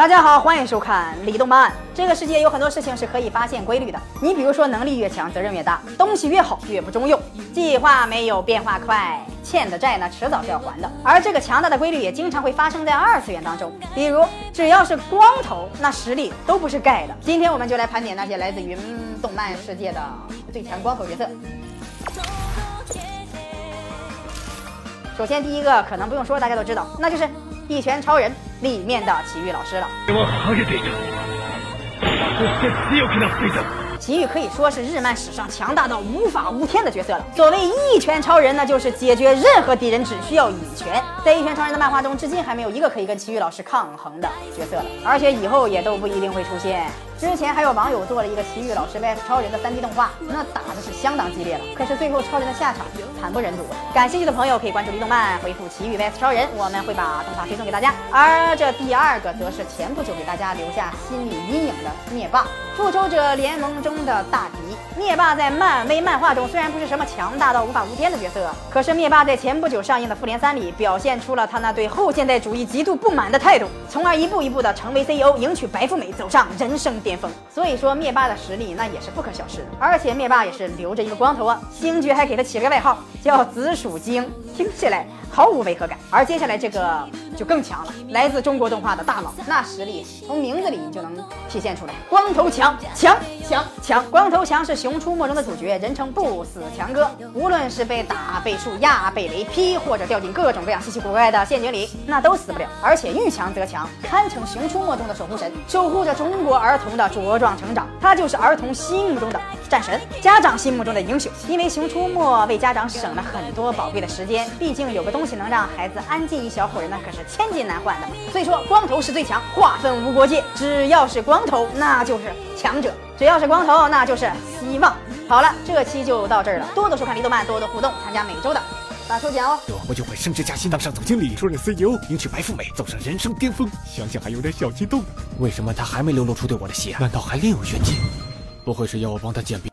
大家好，欢迎收看李动漫。这个世界有很多事情是可以发现规律的。你比如说，能力越强，责任越大；东西越好，越不中用。计划没有变化快，欠的债呢，迟早是要还的。而这个强大的规律也经常会发生在二次元当中。比如，只要是光头，那实力都不是盖的。今天我们就来盘点那些来自于动漫世界的最强光头角色。首先，第一个可能不用说，大家都知道，那就是《一拳超人》里面的体育老师了。奇遇可以说是日漫史上强大到无法无天的角色了。所谓一拳超人，那就是解决任何敌人只需要一拳。在一拳超人的漫画中，至今还没有一个可以跟奇遇老师抗衡的角色了，而且以后也都不一定会出现。之前还有网友做了一个奇遇老师 vs 超人的 3D 动画，那打的是相当激烈了。可是最后超人的下场惨不忍睹。感兴趣的朋友可以关注离动漫，回复奇遇 vs 超人，我们会把动画推送给大家。而这第二个则是前不久给大家留下心理阴影的灭霸，复仇者联盟中 中的大敌。灭霸在漫威漫画中虽然不是什么强大到无法无天的角色，可是灭霸在前不久上映的复联三里表现出了他那对后现代主义极度不满的态度，从而一步一步的成为 CEO，迎娶白富美，走上人生巅峰。所以说灭霸的实力那也是不可小视的，而且灭霸也是留着一个光头啊，星爵还给他起了个外号叫紫薯精，听起来。毫无违和感，而接下来这个就更强了，来自中国动画的大佬，那实力从名字里就能体现出来。光头强强强强，光头强是《熊出没》中的主角，人称不死强哥。无论是被打、被树压、被雷劈，或者掉进各种各样稀奇古怪的陷阱里，那都死不了。而且遇强则强，堪称《熊出没》中的守护神，守护着中国儿童的茁壮成长。他就是儿童心目中的战神，家长心目中的英雄。因为《熊出没》为家长省了很多宝贵的时间，毕竟有个东。西能让孩子安静一小会儿，那可是千金难换的。所以说，光头是最强，划分无国界，只要是光头，那就是强者；只要是光头，那就是希望。好了，这期就到这儿了，多多收看《离动漫》，多多互动，参加每周的大抽奖哦。我就会升职加薪，当上总经理，出任 CEO，迎娶白富美，走上人生巅峰。想想还有点小激动呢。为什么他还没流露出对我的喜爱？难道还另有玄机？不会是要我帮他剪鼻？